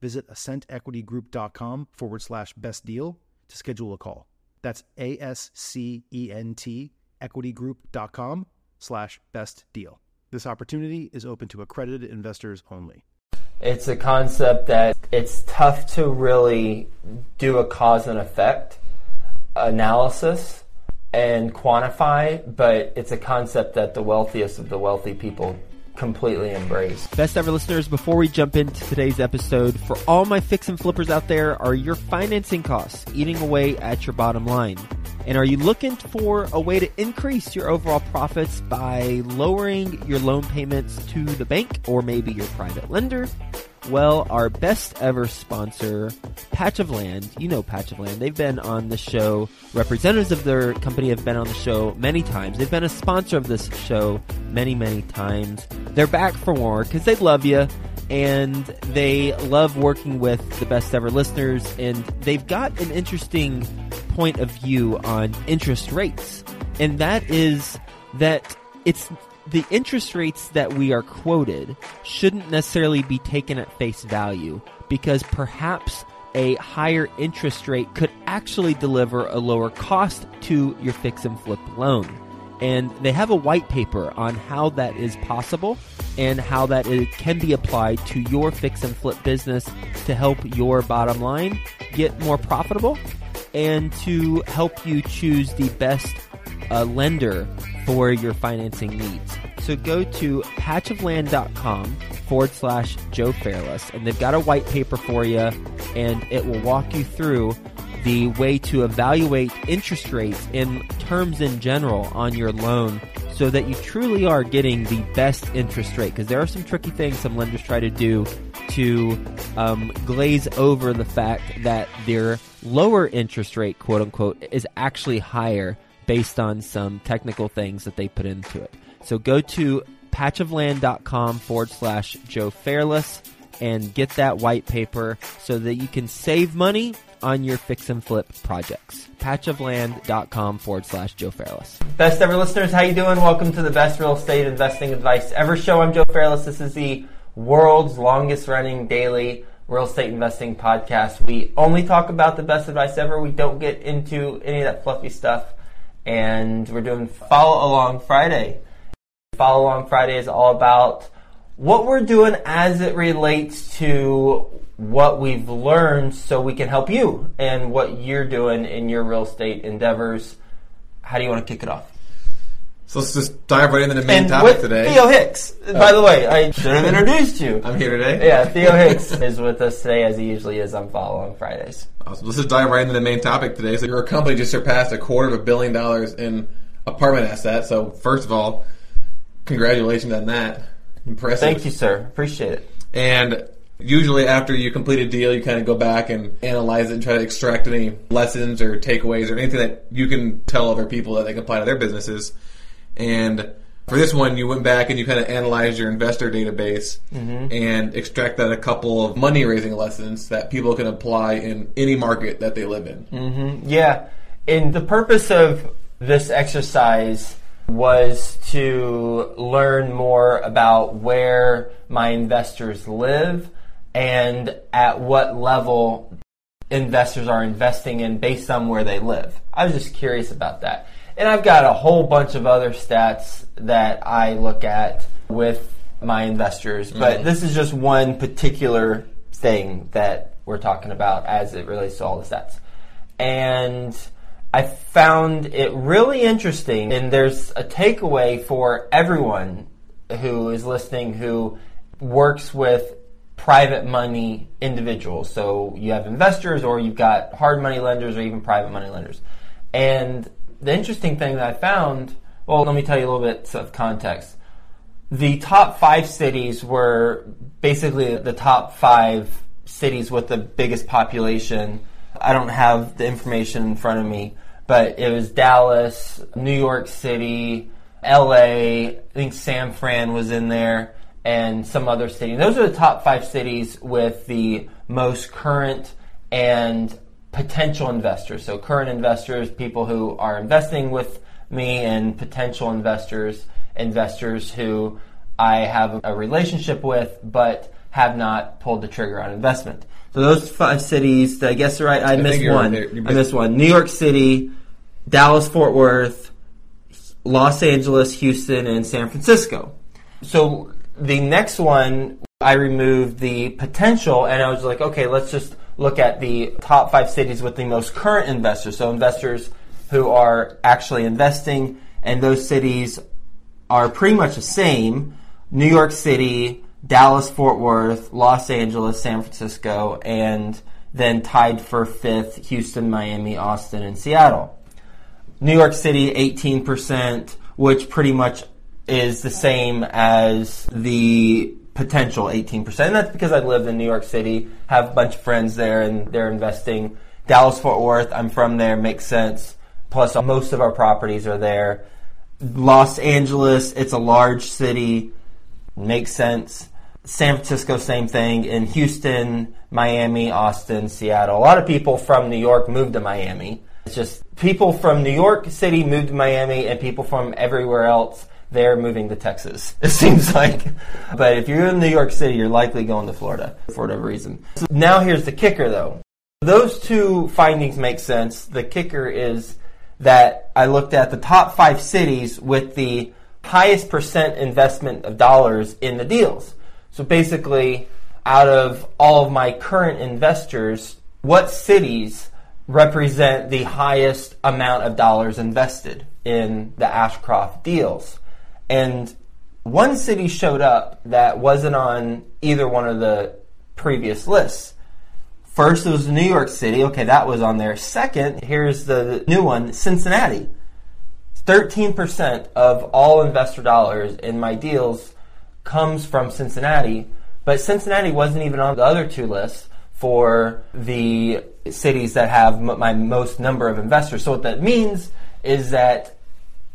visit ascentequitygroup.com forward slash best deal to schedule a call. That's A S C E N T equitygroup.com slash best deal. This opportunity is open to accredited investors only. It's a concept that it's tough to really do a cause and effect analysis and quantify, but it's a concept that the wealthiest of the wealthy people completely embrace. Best ever listeners, before we jump into today's episode, for all my fix and flippers out there, are your financing costs eating away at your bottom line? And are you looking for a way to increase your overall profits by lowering your loan payments to the bank or maybe your private lender? Well, our best ever sponsor, Patch of Land, you know Patch of Land, they've been on the show. Representatives of their company have been on the show many times. They've been a sponsor of this show many, many times. They're back for more because they love you and they love working with the best ever listeners. And they've got an interesting point of view on interest rates, and that is that it's the interest rates that we are quoted shouldn't necessarily be taken at face value because perhaps a higher interest rate could actually deliver a lower cost to your fix and flip loan. And they have a white paper on how that is possible and how that it can be applied to your fix and flip business to help your bottom line get more profitable and to help you choose the best uh, lender for your financing needs. So go to patchofland.com forward slash Joe Fairless, and they've got a white paper for you, and it will walk you through the way to evaluate interest rates and terms in general on your loan so that you truly are getting the best interest rate. Because there are some tricky things some lenders try to do to um, glaze over the fact that their lower interest rate, quote unquote, is actually higher based on some technical things that they put into it. So go to patchofland.com forward slash Joe Fairless and get that white paper so that you can save money on your fix and flip projects. Patchofland.com forward slash Joe Fairless. Best ever listeners, how you doing? Welcome to the best real estate investing advice ever show. I'm Joe Fairless. This is the world's longest running daily real estate investing podcast. We only talk about the best advice ever. We don't get into any of that fluffy stuff and we're doing Follow Along Friday. Follow Along Friday is all about what we're doing as it relates to what we've learned so we can help you and what you're doing in your real estate endeavors. How do you want to kick it off? So let's just dive right into the main and topic today. Theo Hicks. By oh. the way, I should have introduced you. I'm here today. Yeah, Theo Hicks is with us today as he usually is on Follow Along Fridays. Awesome. Let's just dive right into the main topic today. So your company just surpassed a quarter of a billion dollars in apartment assets. So first of all, congratulations on that. Impressive. Thank you, sir. Appreciate it. And usually after you complete a deal, you kind of go back and analyze it and try to extract any lessons or takeaways or anything that you can tell other people that they can apply to their businesses. And for this one, you went back and you kind of analyzed your investor database mm-hmm. and extracted a couple of money raising lessons that people can apply in any market that they live in. Mm-hmm. Yeah. And the purpose of this exercise was to learn more about where my investors live and at what level investors are investing in based on where they live. I was just curious about that. And I've got a whole bunch of other stats that I look at with my investors, but mm-hmm. this is just one particular thing that we're talking about as it relates to all the stats. And I found it really interesting, and there's a takeaway for everyone who is listening who works with private money individuals. So you have investors, or you've got hard money lenders, or even private money lenders. And the interesting thing that I found, well, let me tell you a little bit of context. The top five cities were basically the top five cities with the biggest population. I don't have the information in front of me, but it was Dallas, New York City, LA, I think San Fran was in there, and some other city. Those are the top five cities with the most current and potential investors. So current investors, people who are investing with me, and potential investors, investors who I have a relationship with, but have not pulled the trigger on investment. So those five cities, I guess right. I, think missed one. You I missed one. New York City, Dallas, Fort Worth, Los Angeles, Houston, and San Francisco. So the next one, I removed the potential, and I was like, okay, let's just look at the top five cities with the most current investors. So investors who are actually investing, and those cities are pretty much the same: New York City, Dallas, Fort Worth, Los Angeles, San Francisco, and then tied for fifth: Houston, Miami, Austin, and Seattle. New York City, 18%, which pretty much is the same as the potential 18%. And that's because I live in New York City, have a bunch of friends there, and they're investing. Dallas, Fort Worth, I'm from there, makes sense. Plus, most of our properties are there. Los Angeles, it's a large city, makes sense. San Francisco, same thing. In Houston, Miami, Austin, Seattle. A lot of people from New York moved to Miami. It's just people from New York City moved to Miami, and people from everywhere else they're moving to Texas. It seems like, but if you're in New York City, you're likely going to Florida for whatever reason. So now here's the kicker, though. Those two findings make sense. The kicker is that I looked at the top five cities with the highest percent investment of dollars in the deals. So basically, out of all of my current investors, what cities represent the highest amount of dollars invested in the Ashcroft deals? And one city showed up that wasn't on either one of the previous lists. First, it was New York City. Okay, that was on there. Second, here's the new one Cincinnati. 13% of all investor dollars in my deals comes from Cincinnati, but Cincinnati wasn't even on the other two lists for the cities that have m- my most number of investors. So, what that means is that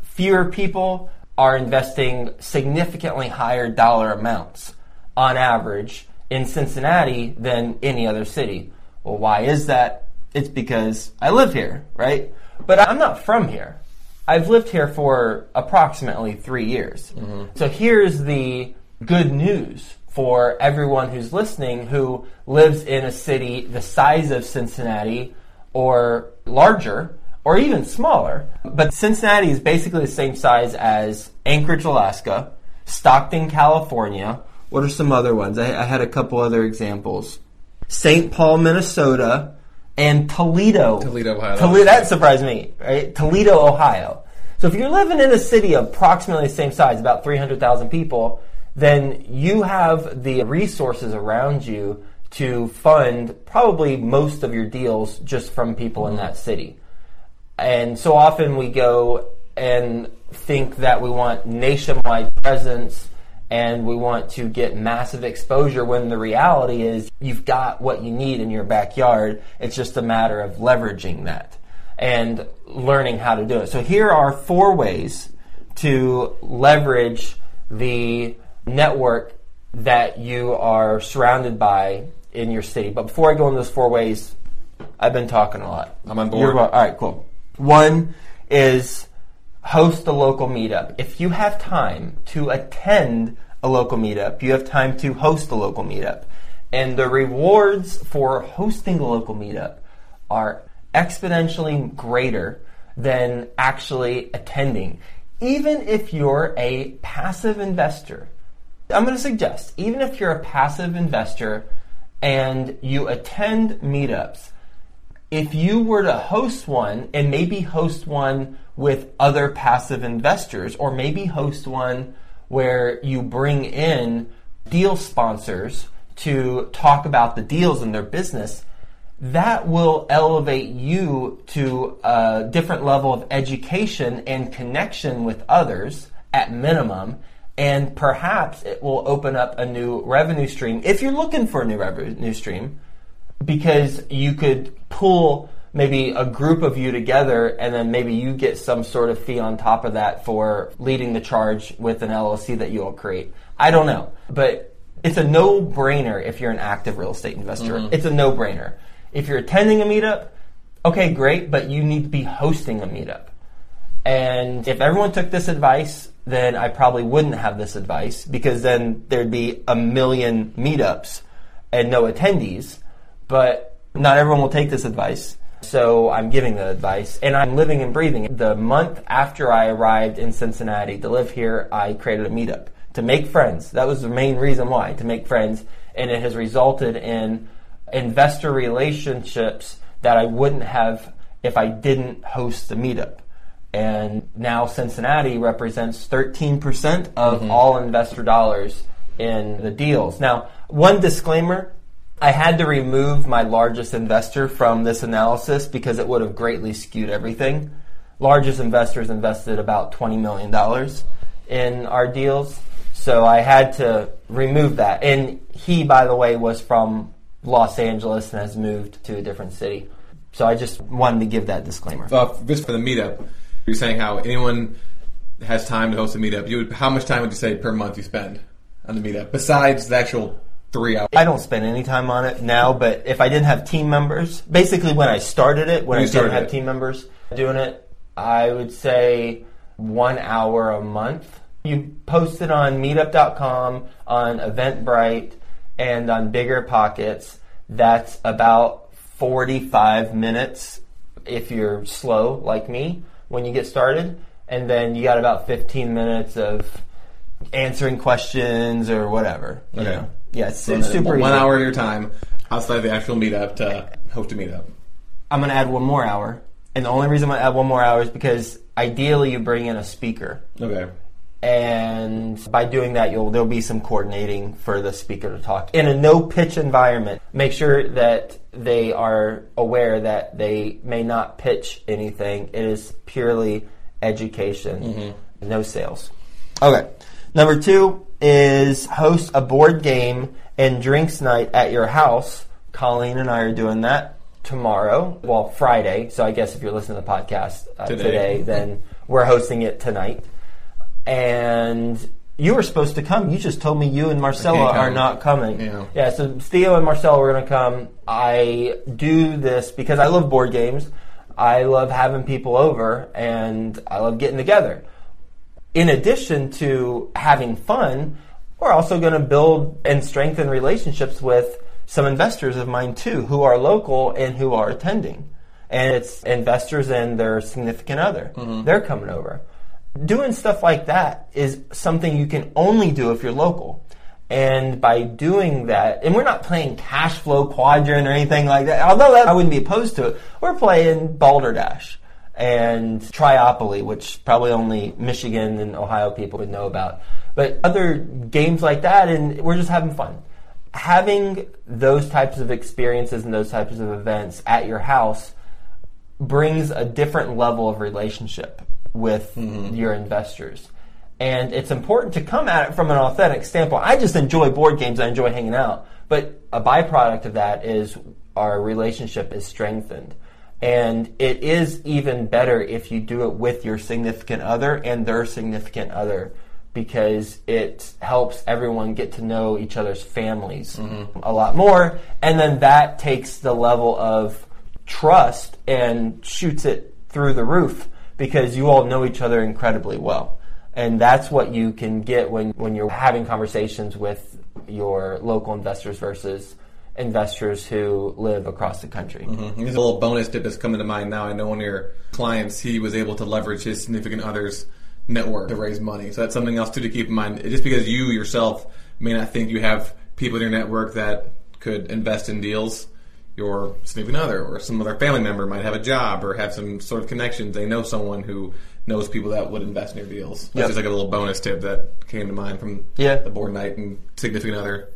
fewer people are investing significantly higher dollar amounts on average in Cincinnati than any other city. Well, why is that? It's because I live here, right? But I'm not from here. I've lived here for approximately three years. Mm-hmm. So here's the good news for everyone who's listening who lives in a city the size of Cincinnati or larger or even smaller. But Cincinnati is basically the same size as Anchorage, Alaska, Stockton, California. What are some other ones? I, I had a couple other examples. St. Paul, Minnesota, and Toledo. Toledo, Ohio. Toledo, that surprised me, right? Toledo, Ohio. So if you're living in a city approximately the same size, about 300,000 people, then you have the resources around you to fund probably most of your deals just from people in that city. And so often we go and think that we want nationwide presence and we want to get massive exposure when the reality is you've got what you need in your backyard. It's just a matter of leveraging that and learning how to do it. So here are four ways to leverage the network that you are surrounded by in your city. But before I go into those four ways, I've been talking a lot. I'm on board. You're, all right, cool. One is host a local meetup. If you have time to attend a local meetup, you have time to host a local meetup. And the rewards for hosting a local meetup are exponentially greater than actually attending. Even if you're a passive investor, I'm going to suggest, even if you're a passive investor and you attend meetups, if you were to host one and maybe host one with other passive investors, or maybe host one where you bring in deal sponsors to talk about the deals in their business, that will elevate you to a different level of education and connection with others at minimum. And perhaps it will open up a new revenue stream if you're looking for a new revenue stream because you could pull maybe a group of you together and then maybe you get some sort of fee on top of that for leading the charge with an LLC that you'll create. I don't know, but it's a no-brainer if you're an active real estate investor. Mm-hmm. It's a no-brainer. If you're attending a meetup, okay, great, but you need to be hosting a meetup. And if everyone took this advice, then I probably wouldn't have this advice because then there'd be a million meetups and no attendees. But not everyone will take this advice. So I'm giving the advice and I'm living and breathing. The month after I arrived in Cincinnati to live here, I created a meetup to make friends. That was the main reason why, to make friends. And it has resulted in investor relationships that I wouldn't have if I didn't host the meetup. And now Cincinnati represents 13% of mm-hmm. all investor dollars in the deals. Now, one disclaimer I had to remove my largest investor from this analysis because it would have greatly skewed everything. Largest investors invested about $20 million in our deals. So I had to remove that. And he, by the way, was from Los Angeles and has moved to a different city. So I just wanted to give that disclaimer. Uh, just for the meetup, you're saying how anyone has time to host a meetup. You would, how much time would you say per month you spend on the meetup besides the actual three hours? I don't spend any time on it now, but if I didn't have team members, basically when I started it, when When I didn't have it. team members doing it, I would say one hour a month. You post it on meetup.com, on Eventbrite, and on Bigger Pockets. That's about 45 minutes if you're slow like me when you get started. And then you got about 15 minutes of answering questions or whatever. you know? Yeah, it's, super one easy. hour of your time outside the actual meetup to host a meetup. I'm going to add one more hour. And the only reason I'm going to add one more hour is because ideally you bring in a speaker. Okay. And by doing that, you'll there'll be some coordinating for the speaker to talk in a no pitch environment. Make sure that they are aware that they may not pitch anything. It is purely education, mm-hmm. no sales. Okay. Number two is host a board game and drinks night at your house. Colleen and I are doing that tomorrow. Well, Friday. So I guess if you're listening to the podcast uh, Today. today, then we're hosting it tonight and you were supposed to come. You just told me you and Marcella are not coming. Yeah. Yeah. So Theo and Marcella were going to come. I do this because I love board games. I love having people over, and I love getting together. In addition to having fun, we're also going to build and strengthen relationships with some investors of mine too, who are local and who are attending. And it's investors and their significant other. Mm-hmm. They're coming over doing stuff like that is something you can only do if you're local. And by doing that, and we're not playing cash flow quadrant or anything like that, although that, I wouldn't be opposed to it. We're playing Balderdash and Triopoly, which probably only Michigan and Ohio people would know about. But other games like that, and we're just having fun. Having those types of experiences and those types of events at your house brings a different level of relationship with mm-hmm. your investors. And it's important to come at it from an authentic standpoint. I just enjoy board games, I enjoy hanging out. But a byproduct of that is our relationship is strengthened. And it is even better if you do it with your significant other and their significant other because it helps everyone get to know each other's families mm-hmm. a lot more. And then that takes the level of trust and shoots it through the roof because you all know each other incredibly well. And that's what you can get when, when you're having conversations with your local investors versus investors who live across the country. Mm-hmm. Here's a little bonus tip that's coming to mind now. I know one of your clients, he was able to leverage his significant other's network to raise money. So that's something else too to keep in mind. Just because you yourself may not think you have people in your network that could invest in deals, your significant other or some other family member might have a job or have some sort of connections. They know someone who knows people that would invest in your deals. That's Yep. just like a little bonus tip that came to mind from Yeah. the board night and significant other.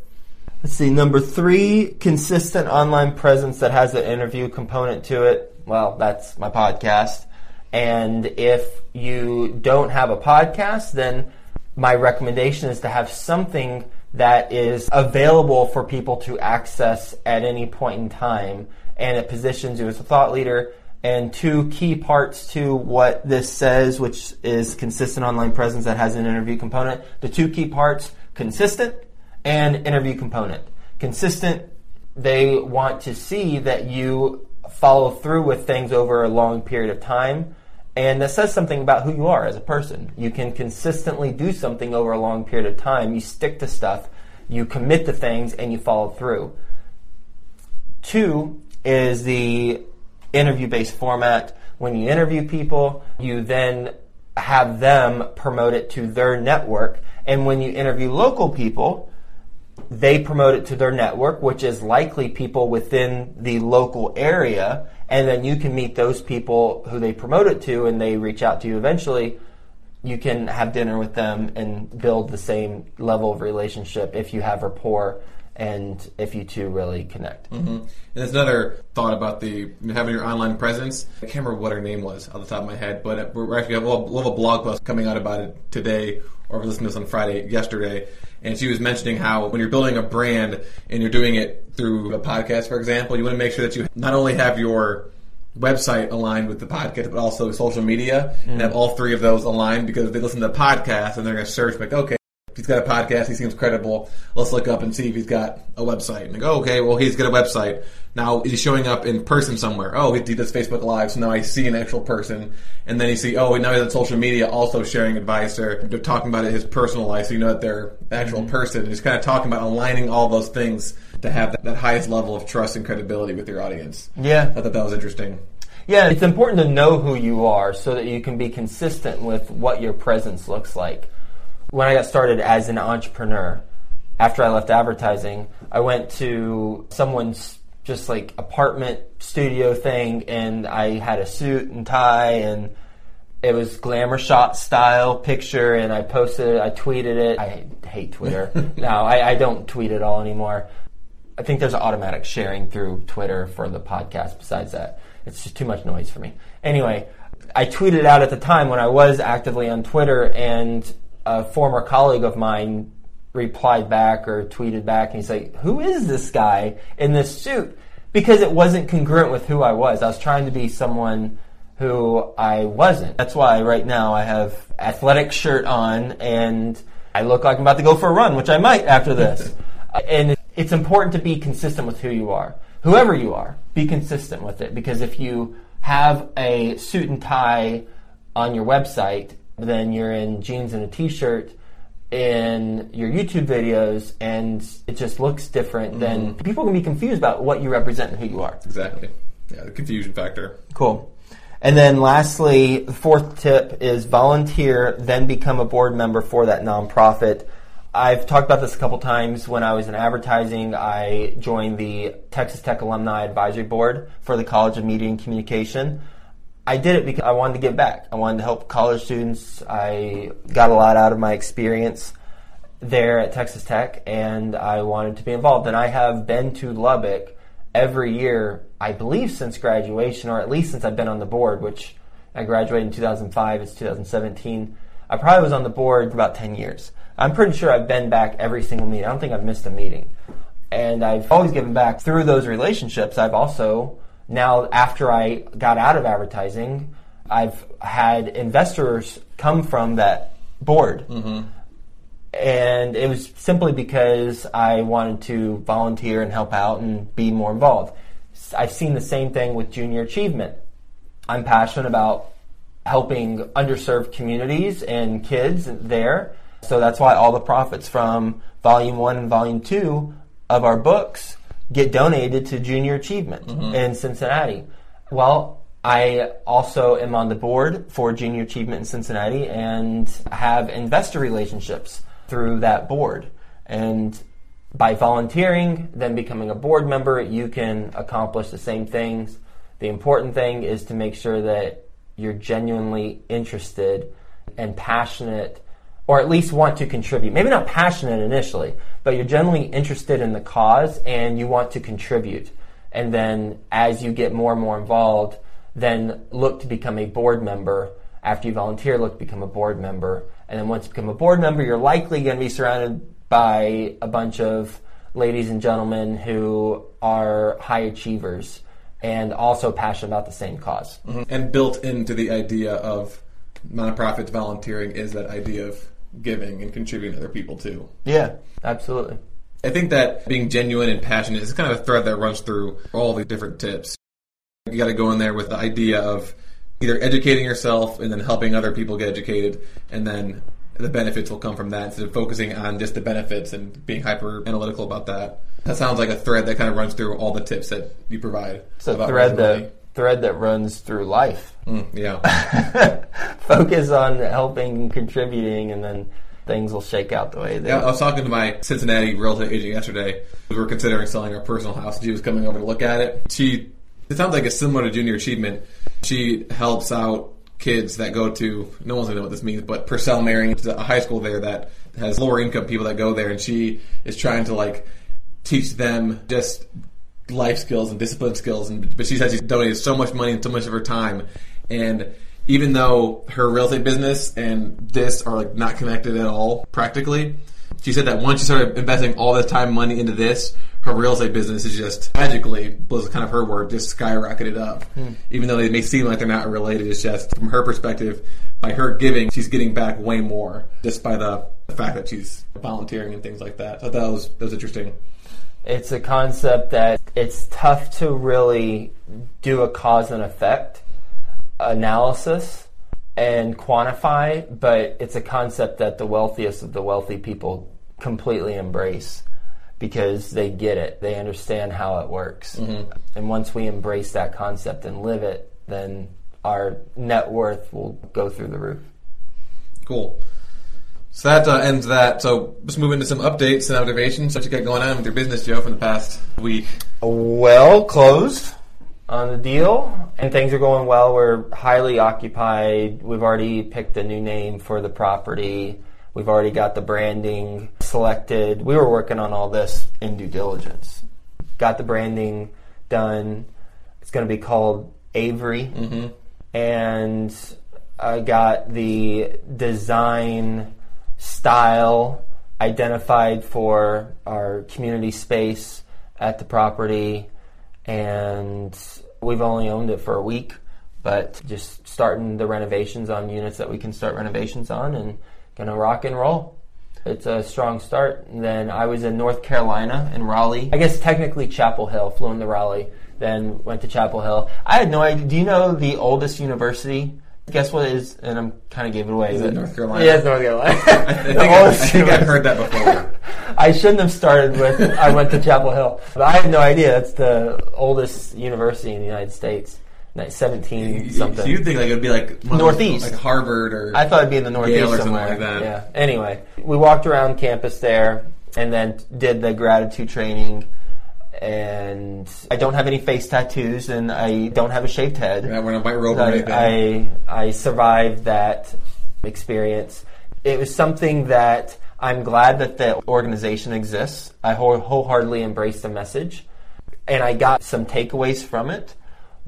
Let's see. Number three, consistent online presence that has an interview component to it. Well, that's my podcast. And if you don't have a podcast, then my recommendation is to have something that is available for people to access at any point in time. And it positions you as a thought leader. And two key parts to what this says, which is consistent online presence that has an interview component. The two key parts, consistent and interview component. Consistent, they want to see that you follow through with things over a long period of time. And that says something about who you are as a person. You can consistently do something over a long period of time. You stick to stuff, you commit to things, and you follow through. Two is the interview based format. When you interview people, you then have them promote it to their network. And when you interview local people, they promote it to their network, which is likely people within the local area. And then you can meet those people who they promote it to and they reach out to you eventually. You can have dinner with them and build the same level of relationship if you have rapport and if you two really connect. Mm-hmm. And there's another thought about the having your online presence. I can't remember what her name was off the top of my head, but we're actually have a blog post coming out about it today, or you to this on Friday yesterday. And she was mentioning how when you're building a brand and you're doing it through a podcast, for example, you want to make sure that you not only have your website aligned with the podcast, but also social media, and mm. have all three of those aligned. Because if they listen to the podcast and they're going to search, like, okay, he's got a podcast, he seems credible. Let's look up and see if he's got a website. And they go, okay, well, he's got a website. Now he's showing up in person somewhere? Oh, he does Facebook Live, so now I see an actual person. And then you see, oh, now he's on social media also sharing advice or talking about his personal life, so you know that they're an actual mm-hmm. person. And just kind of talking about aligning all those things to have that, that highest level of trust and credibility with your audience. Yeah. I thought that was interesting. Yeah, it's important to know who you are so that you can be consistent with what your presence looks like. When I got started as an entrepreneur, after I left advertising, I went to someone's just like apartment studio thing and I had a suit and tie and it was glamour shot style picture and I posted it, I tweeted it. I hate Twitter. no, I, I don't tweet at all anymore. I think there's automatic sharing through Twitter for the podcast. Besides that, it's just too much noise for me. Anyway, I tweeted out at the time when I was actively on Twitter, and a former colleague of mine replied back or tweeted back, and he's like, "Who is this guy in this suit?" Because it wasn't congruent with who I was. I was trying to be someone who I wasn't. That's why right now I have athletic shirt on and I look like I'm about to go for a run, which I might after this. and it's important to be consistent with who you are. Whoever you are, be consistent with it because if you have a suit and tie on your website, then you're in jeans and a t-shirt in your YouTube videos and it just looks different, then mm-hmm. people can be confused about what you represent and who you are. Exactly. Yeah, the confusion factor. Cool. And then lastly, the fourth tip is volunteer, then become a board member for that nonprofit. I've talked about this a couple times. When I was in advertising, I joined the Texas Tech Alumni Advisory Board for the College of Media and Communication. I did it because I wanted to give back. I wanted to help college students. I got a lot out of my experience there at Texas Tech, and I wanted to be involved. And I have been to Lubbock every year, I believe, since graduation, or at least since I've been on the board, which I graduated in 2005, it's 2017. I probably was on the board for about 10 years. I'm pretty sure I've been back every single meeting. I don't think I've missed a meeting. And I've always given back through those relationships. I've also, now after I got out of advertising, I've had investors come from that board mm-hmm. and it was simply because I wanted to volunteer and help out and be more involved. I've seen the same thing with junior achievement. I'm passionate about helping underserved communities and kids there. So that's why all the profits from volume one and volume two of our books get donated to junior achievement mm-hmm. in Cincinnati. Well, I also am on the board for junior achievement in Cincinnati and have investor relationships through that board. And by volunteering, then becoming a board member, you can accomplish the same things. The important thing is to make sure that you're genuinely interested and passionate, or at least want to contribute. Maybe not passionate initially, but you're generally interested in the cause and you want to contribute. And then as you get more and more involved, then look to become a board member. After you volunteer, look to become a board member. And then once you become a board member, you're likely going to be surrounded by a bunch of ladies and gentlemen who are high achievers and also passionate about the same cause. Mm-hmm. And built into the idea of nonprofits volunteering is that idea of giving and contributing to other people too. Yeah, absolutely. I think that being genuine and passionate is kind of a thread that runs through all the different tips. You got to go in there with the idea of either educating yourself and then helping other people get educated, and then the benefits will come from that instead of focusing on just the benefits and being hyper analytical about that. That sounds like a thread that kind of runs through all the tips that you provide. It's a thread that thread that runs through life. Mm, yeah. Focus on helping, and contributing, and then things will shake out the way they. Yeah, I was talking to my Cincinnati real estate agent yesterday. We were considering selling our personal house. She was coming over to look at it. She, it sounds like it's similar to Junior Achievement. She helps out kids that go to no one's gonna know what this means, but Purcell Marian, a high school there that has lower income people that go there, and she is trying to like teach them just life skills and discipline skills. And but she says she's donated so much money and so much of her time, and even though her real estate business and this are like not connected at all practically, she said that once she started investing all this time and money into this, her real estate business is just magically was kind of her word, just skyrocketed up. Hmm. Even though they may seem like they're not related, it's just from her perspective, by her giving, she's getting back way more just by the, the fact that she's volunteering and things like that. So that was that was interesting. It's a concept that it's tough to really do a cause and effect analysis and quantify, but it's a concept that the wealthiest of the wealthy people completely embrace because they get it. They understand how it works. Mm-hmm. And once we embrace that concept and live it, then our net worth will go through the roof. Cool. So that uh, ends that. So let's move into some updates and observations. What you got going on with your business, Joe, from the past week? Well, closed on the deal, and things are going well. We're highly occupied. We've already picked a new name for the property. We've already got the branding selected. We were working on all this in due diligence. Got the branding done. It's going to be called Avery. Mm-hmm. And I got the design style identified for our community space at the property. And we've only owned it for a week, but just starting the renovations on units that we can start renovations on and gonna rock and roll. It's a strong start. And then I was in North Carolina in Raleigh. I guess technically Chapel Hill. Flew into Raleigh, then went to Chapel Hill. I had no idea. Do you know the oldest university? Guess what is? And I'm kind of gave it away. Is it North Carolina? Yeah, it's North Carolina. I think, I, I think I've heard that before. I shouldn't have started with I went to Chapel Hill, but I had no idea. It's the oldest university in the United States seventeen something. So you'd think like it would be like northeast, like Harvard or I thought it'd be in the northeast Yale or somewhere. something like that. Yeah. Anyway, we walked around campus there and then did the gratitude training. And I don't have any face tattoos, and I don't have a shaved head. Yeah, we're in a white robe I, I I survived that experience. It was something that I'm glad that the organization exists. I wholeheartedly embrace the message, and I got some takeaways from it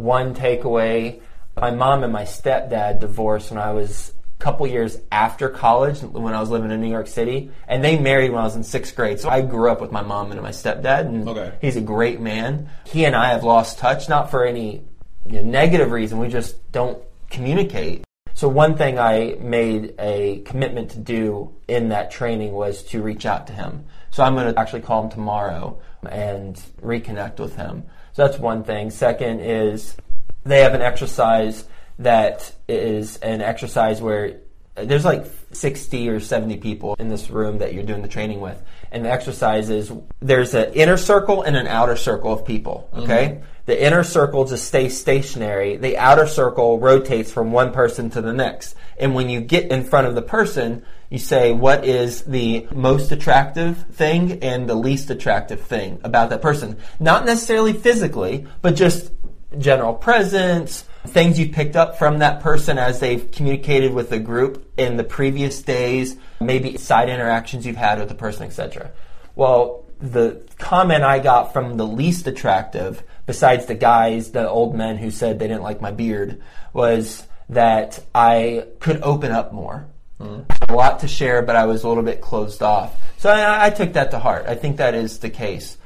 one takeaway my mom and my stepdad divorced when I was couple years after college when I was living in New York City, and they married when I was in sixth grade. So I grew up with my mom and my stepdad, and okay. he's a great man. He and I have lost touch, not for any you know, negative reason. We just don't communicate. So one thing I made a commitment to do in that training was to reach out to him. So I'm going to actually call him tomorrow and reconnect with him. So that's one thing. Second is they have an exercise that is an exercise where there's like 60 or 70 people in this room that you're doing the training with. And the exercise is there's an inner circle and an outer circle of people, okay? Mm-hmm. The inner circle just stays stationary. The outer circle rotates from one person to the next. And when you get in front of the person, you say what is the most attractive thing and the least attractive thing about that person. Not necessarily physically, but just general presence, things you picked up from that person as they've communicated with the group in the previous days, maybe side interactions you've had with the person, etc. Well, the comment I got from the least attractive, besides the guys, the old men who said they didn't like my beard, was that I could open up more. Mm. a lot to share, but I was a little bit closed off. So I, I took that to heart. I think that is the case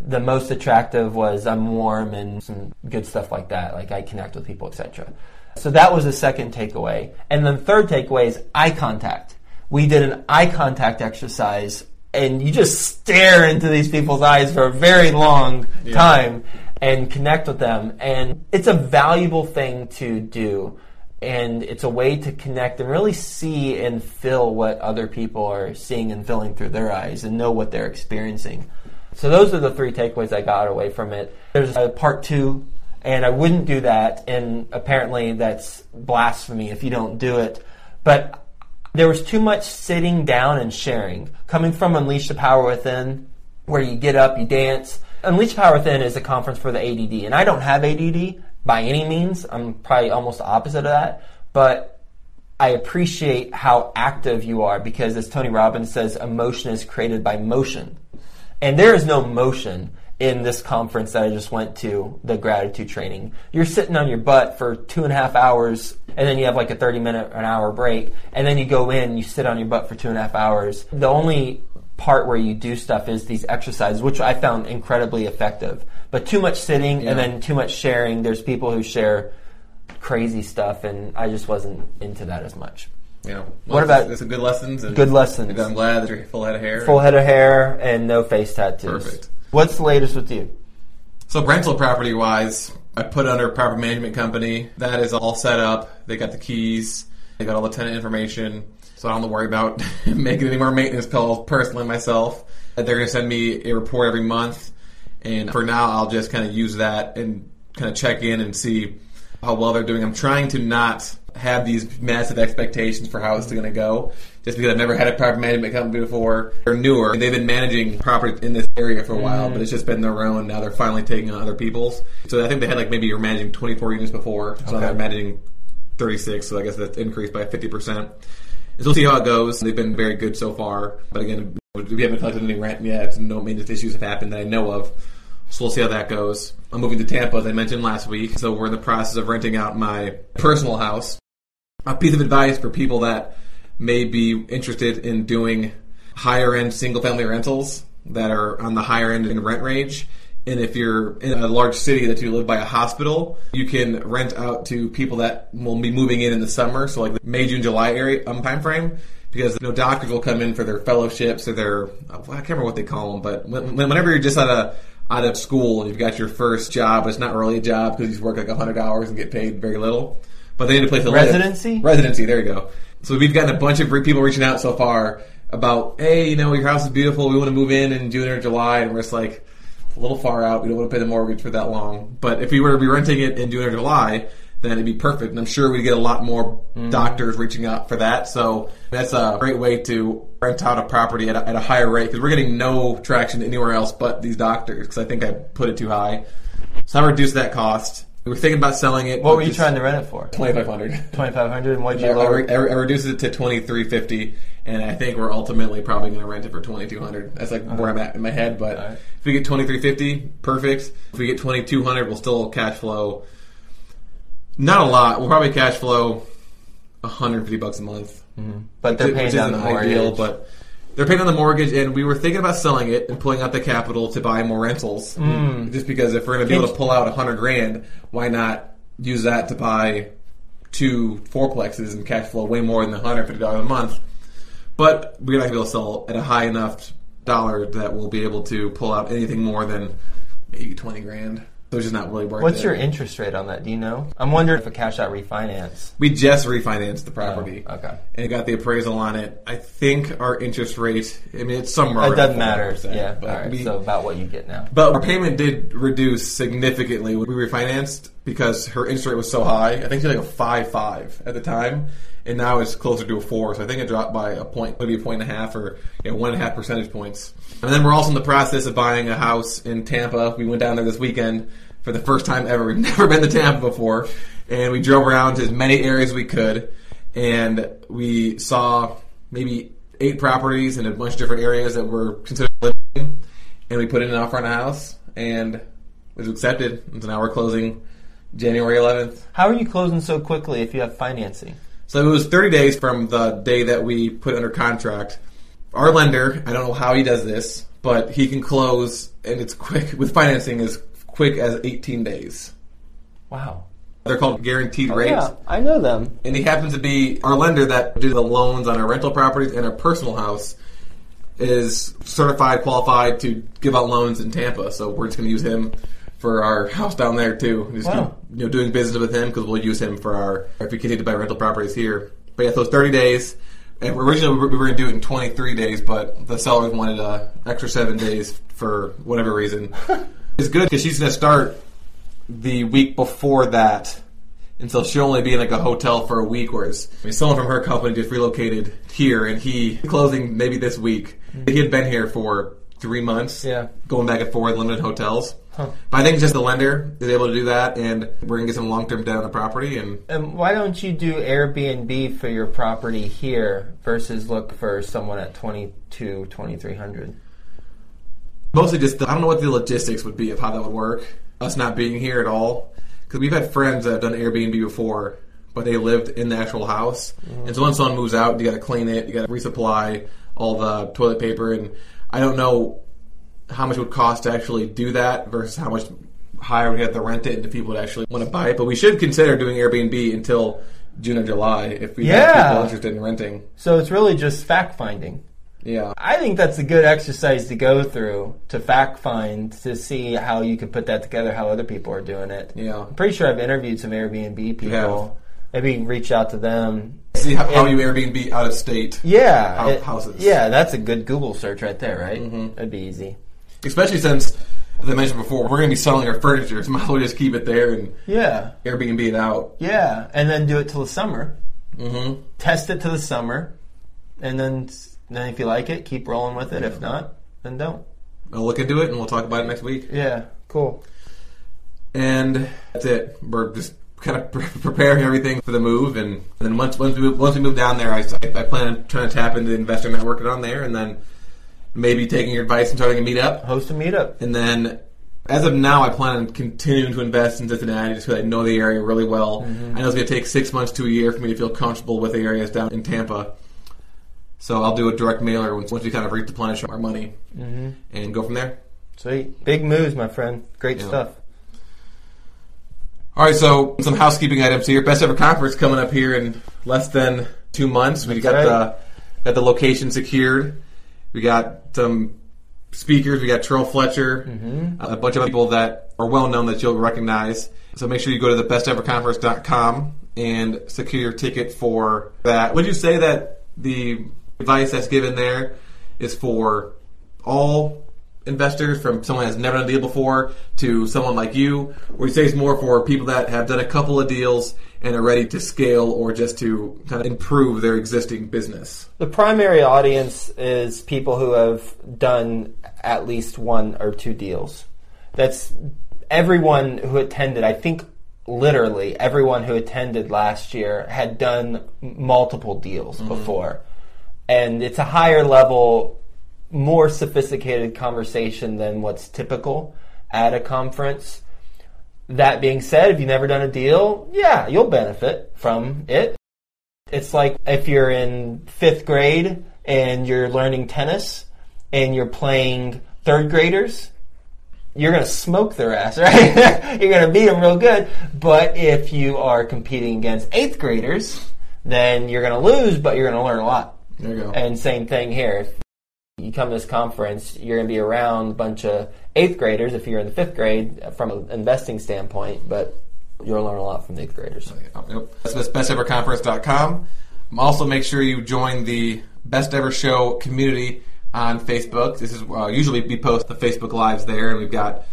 the most attractive was I'm warm and some good stuff like that. Like I connect with people, etc. So that was the second takeaway. And then third takeaway is eye contact. We did an eye contact exercise and you just stare into these people's eyes for a very long yeah. time and connect with them. And it's a valuable thing to do. And it's a way to connect and really see and feel what other people are seeing and feeling through their eyes and know what they're experiencing. So those are the three takeaways I got away from it. There's a part two, and I wouldn't do that, and apparently that's blasphemy if you don't do it. But there was too much sitting down and sharing. Coming from Unleash the Power Within, where you get up, you dance. Unleash Power Within is a conference for the ADD, and I don't have ADD by any means. I'm probably almost the opposite of that. But I appreciate how active you are because, as Tony Robbins says, emotion is created by motion. And there is no motion in this conference that I just went to, the gratitude training. You're sitting on your butt for two and a half hours, and then you have like a 30 minute, or an hour break, and then you go in, you sit on your butt for two and a half hours. The only part where you do stuff is these exercises, which I found incredibly effective. But too much sitting yeah. and then too much sharing. There's people who share crazy stuff, and I just wasn't into that as much. Yeah. Well, what about there's some good lessons? And good lessons. I'm glad that you're full head of hair. Full head of hair and no face tattoos. Perfect. What's the latest with you? So rental property wise, I put under a property management company. That is all set up. They got the keys. They got all the tenant information. So I don't have to worry about making any more maintenance calls personally myself. They're going to send me a report every month. And for now, I'll just kind of use that and kind of check in and see how well they're doing. I'm trying to not have these massive expectations for how it's going to go. Just because I've never had a property management company before, they're newer. They've been managing property in this area for a while, mm-hmm. but it's just been their own. Now they're finally taking on other people's. So I think they had like maybe you're managing 24 units before, so okay. they're managing 36. So I guess that's increased by 50 percent. So we'll see how it goes. They've been very good so far, but again, we haven't collected any rent yet. No maintenance issues have happened that I know of. So we'll see how that goes. I'm moving to Tampa, as I mentioned last week. So we're in the process of renting out my personal house. A piece of advice for people that may be interested in doing higher end single family rentals that are on the higher end in rent range. And if you're in a large city that you live by a hospital, you can rent out to people that will be moving in in the summer. So like the May, June, July area um, time frame because you know doctors will come in for their fellowships or their I can't remember what they call them, but whenever you're just at a out of school and you've got your first job, it's not really a job because you work like 100 hours and get paid very little. But they need a place to Residency? live. Residency? There you go. So we've gotten a bunch of people reaching out so far about, hey, you know, your house is beautiful. We want to move in in June or July. And we're just like, a little far out. We don't want to pay the mortgage for that long. But if we were to be renting it in June or July, then it'd be perfect. And I'm sure we'd get a lot more mm. doctors reaching out for that. So that's a great way to rent out a property at a, at a higher rate because we're getting no traction anywhere else but these doctors because I think I put it too high. So I reduced that cost. We were thinking about selling it. What were you trying to rent it for? Twenty five hundred. Twenty five hundred. And what did you I, lower? I, I reduced it to twenty three fifty, and I think we're ultimately probably going to rent it for twenty two hundred. That's like where I'm at in my head. But right. if we get twenty three fifty, perfect. If we get twenty two hundred, we'll still cash flow not a lot. We'll probably cash flow 150 bucks a month. Mm-hmm. But they're paying down the mortgage. Ideal, but they're paying on the mortgage, and we were thinking about selling it and pulling out the capital to buy more rentals. Mm. Just because if we're going to be able to pull out 100 grand, why not use that to buy two fourplexes and cash flow way more than 150 dollars a month? But we're not going to be able to sell at a high enough dollar that we'll be able to pull out anything more than maybe 20 grand So it's just not really worth What's it. your interest rate on that? Do you know? I'm wondering if a cash out refinance. we just refinanced the property. Oh, okay. And got the appraisal on it. I think our interest rate, I mean, it's somewhere It doesn't matter. Yeah. but All right. we- so about what you get now. But our payment did reduce significantly when we refinanced because her interest rate was so high. I think she had like a five five at the time, and now it's closer to a four. So I think it dropped by a point, maybe a point and a half, or you know, one and a half percentage points. And then we're also in the process of buying a house in Tampa. We went down there this weekend for the first time ever. We've never been to Tampa before, and we drove around to as many areas as we could, and we saw maybe eight properties in a bunch of different areas that were considered living and we put in an offer on a house, and it was accepted. And so now we're closing January 11th. How are you closing so quickly if you have financing? So it was 30 days from the day that we put under contract. Our lender, I don't know how he does this, but he can close, and it's quick with financing as quick as 18 days. Wow. They're called guaranteed oh, rates. Yeah, I know them. And he happens to be our lender that do the loans on our rental properties and our personal house is certified, qualified to give out loans in Tampa. So we're just going to use him for our house down there too. Just Wow. keep, you know, doing business with him because we'll use him for our if we continue to buy rental properties here. But yeah, so it's 30 days. And originally we were, going to do it in 23 days, but the sellers wanted uh, extra seven days for whatever reason. it's good because she's going to start the week before that. And so she'll only be in like a hotel for a week, whereas I mean, someone from her company just relocated here, and he closing maybe this week. He had been here for three months, Yeah. going back and forth, limited hotels. But I think just the lender is able to do that, and we're gonna get some long term debt on the property. And And why don't you do Airbnb for your property here versus look for someone at 22, 2300? mostly just the, I don't know what the logistics would be of how that would work. Us not being here at all, because we've had friends that have done Airbnb before, but they lived in the actual house. Mm-hmm. And so once someone moves out, you got to clean it, you got to resupply all the toilet paper, and I don't know how much it would cost to actually do that versus how much higher we have to rent it and if people would actually want to buy it. But we should consider doing Airbnb until June or July if we have people interested in renting. So it's really just fact finding. Yeah. I think that's a good exercise to go through to fact find to see how you could put that together, how other people are doing it. Yeah. I'm pretty sure I've interviewed some Airbnb people. Maybe reach out to them. See how, how And- you Airbnb out of state. Yeah, it- houses. Yeah, that's a good Google search right there, right? Mm-hmm. That'd be easy. Especially since, as I mentioned before, we're going to be selling our furniture, so might as well just keep it there and Yeah, Airbnb it out. yeah, and then do it till the summer. Mm-hmm. Test it to the summer, and then then if you like it, keep rolling with it. If not, then don't. I'll look into it and we'll talk about it next week. Yeah, cool. And that's it. We're just kind of pre- preparing everything for the move, and, and then once once we move, once we move down there, I, I plan on trying to tap into the investor network on there, and then maybe taking your advice and starting a meetup. Host a meetup. And then, as of now, I plan on continuing to invest in Cincinnati just because I know the area really well. Mm-hmm. I know it's going to take six months to a year for me to feel comfortable with the areas down in Tampa. So I'll do a direct mailer once, once we kind of replenish our money mm-hmm. and go from there. Sweet, big moves, my friend. Great Yeah. stuff. All right, so some housekeeping items here. Best ever conference coming up here in less than two months. We got right. the got the location secured. We got some speakers. We got Terrell Fletcher, mm-hmm. a bunch of people that are well known that you'll recognize. So make sure you go to thebesteverconference.com and secure your ticket for that. Would you say that the advice that's given there is for all investors, from someone that's never done a deal before to someone like you, or you say it's more for people that have done a couple of deals and are ready to scale or just to kind of improve their existing business? The primary audience is people who have done at least one or two deals. That's everyone who attended. I think literally everyone who attended last year had done multiple deals mm-hmm. before. And it's a higher level, more sophisticated conversation than what's typical at a conference. That being said, if you've never done a deal, yeah, you'll benefit from it. It's like if you're in fifth grade and you're learning tennis and you're playing third graders, you're going to smoke their ass, right? you're going to beat them real good. But if you are competing against eighth graders, then you're going to lose, but you're going to learn a lot. There you go. And same thing here. You come to this conference, you're going to be around a bunch of eighth graders if you're in the fifth grade from an investing standpoint, but you'll learn a lot from the eighth graders. Yep. That's besteverconference.com. Also, make sure you join the Best Ever Show community on Facebook. This is uh, usually we post the Facebook lives there, and we've got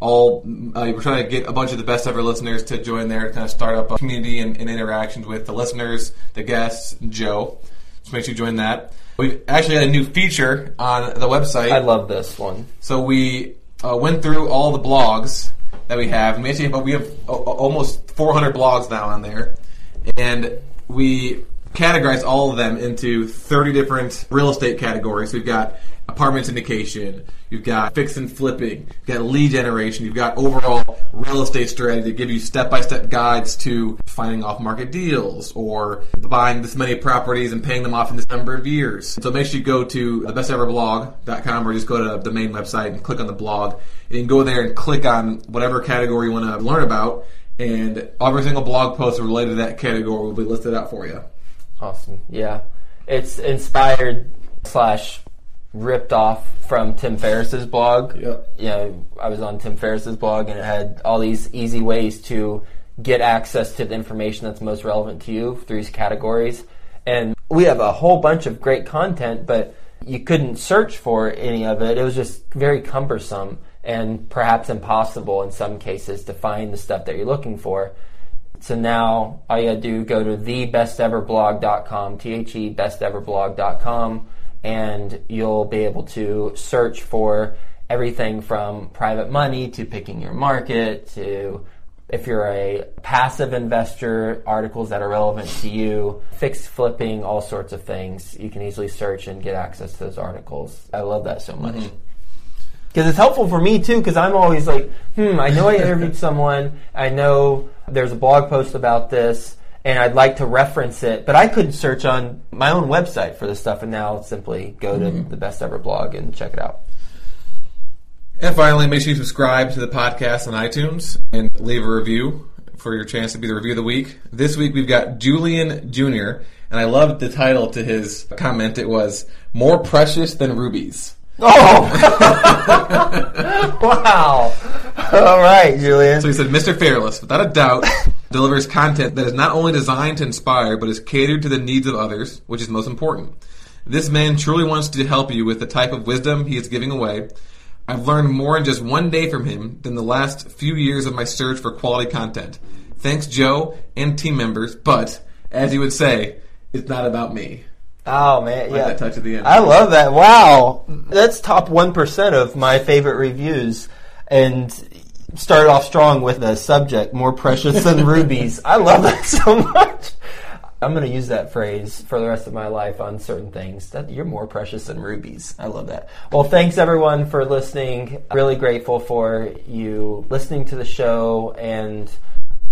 all. Uh, we're trying to get a bunch of the best ever listeners to join there to kind of start up a community and, and interactions with the listeners, the guests, Joe. So make sure you join that. We've actually had a new feature on the website. I love this one. So we uh, went through all the blogs that we have, and we actually have, we have uh, almost 400 blogs now on there, and we categorize all of them into 30 different real estate categories. We've got apartment syndication, you've got fix and flipping, you've got lead generation, you've got overall real estate strategy to give you step by step guides to finding off market deals or buying this many properties and paying them off in this number of years. So make sure you go to thebesteverblog.com or just go to the main website and click on the blog. And you can go there and click on whatever category you want to learn about. And every single blog post related to that category will be listed out for you. Awesome. Yeah. It's inspired slash ripped off from Tim Ferriss's blog. Yep. You know, I was on Tim Ferriss's blog and it had all these easy ways to get access to the information that's most relevant to you through these categories. And we have a whole bunch of great content, but you couldn't search for any of it. It was just very cumbersome and perhaps impossible in some cases to find the stuff that you're looking for. So now all you gotta do go to thebesteverblog.com, T-H-E besteverblog.com, and you'll be able to search for everything from private money to picking your market to if you're a passive investor, articles that are relevant to you, fixed flipping, all sorts of things. You can easily search and get access to those articles. I love that so much. Because it's helpful for me too, because I'm always like, hmm, I know I interviewed someone, I know there's a blog post about this, and I'd like to reference it, but I could search on my own website for this stuff, and now simply go to mm-hmm. the best ever blog and check it out. And finally, make sure you subscribe to the podcast on iTunes and leave a review for your chance to be the review of the week. This week we've got Julian Jr., and I loved the title to his comment. It was More Precious Than Rubies. Oh! wow. All right, Julian. So he said, Mr. Fairless, without a doubt, delivers content that is not only designed to inspire, but is catered to the needs of others, which is most important. This man truly wants to help you with the type of wisdom he is giving away. I've learned more in just one day from him than the last few years of my search for quality content. Thanks, Joe and team members, but, as you would say, it's not about me. Oh man, Like yeah. that touch at the end. I love that. Wow, that's top one percent of my favorite reviews, and started off strong with the subject more precious than rubies. I love that so much. I'm going to use that phrase for the rest of my life on certain things. That you're more precious than rubies. I love that. Well, thanks everyone for listening. Really grateful for you listening to the show and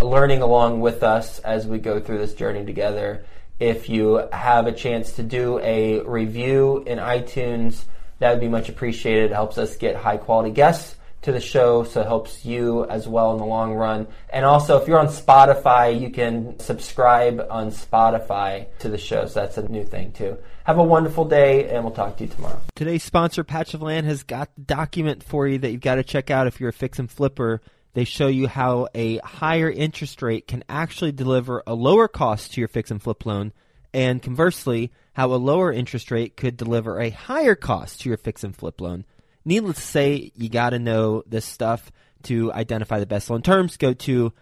learning along with us as we go through this journey together. If you have a chance to do a review in iTunes, that would be much appreciated. It helps us get high quality guests to the show, so it helps you as well in the long run. And also, if you're on Spotify, you can subscribe on Spotify to the show, so that's a new thing too. Have a wonderful day, and we'll talk to you tomorrow. Today's sponsor, Patch of Land, has got the document for you that you've got to check out if you're a fix and flipper. They show you how a higher interest rate can actually deliver a lower cost to your fix and flip loan, and conversely, how a lower interest rate could deliver a higher cost to your fix and flip loan. Needless to say, you got to know this stuff to identify the best loan terms. Go to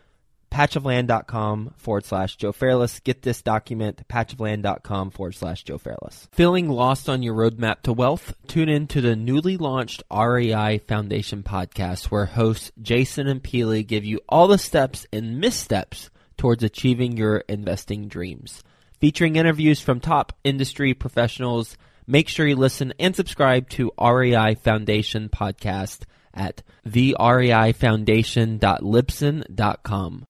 patchofland.com forward slash Joe Fairless. Get this document, patchofland.com forward slash Joe Fairless. Feeling lost on your roadmap to wealth? Tune in to the newly launched REI Foundation podcast where hosts Jason and Peely give you all the steps and missteps towards achieving your investing dreams. Featuring interviews from top industry professionals, make sure you listen and subscribe to REI Foundation podcast at thereifoundation.libsyn.com.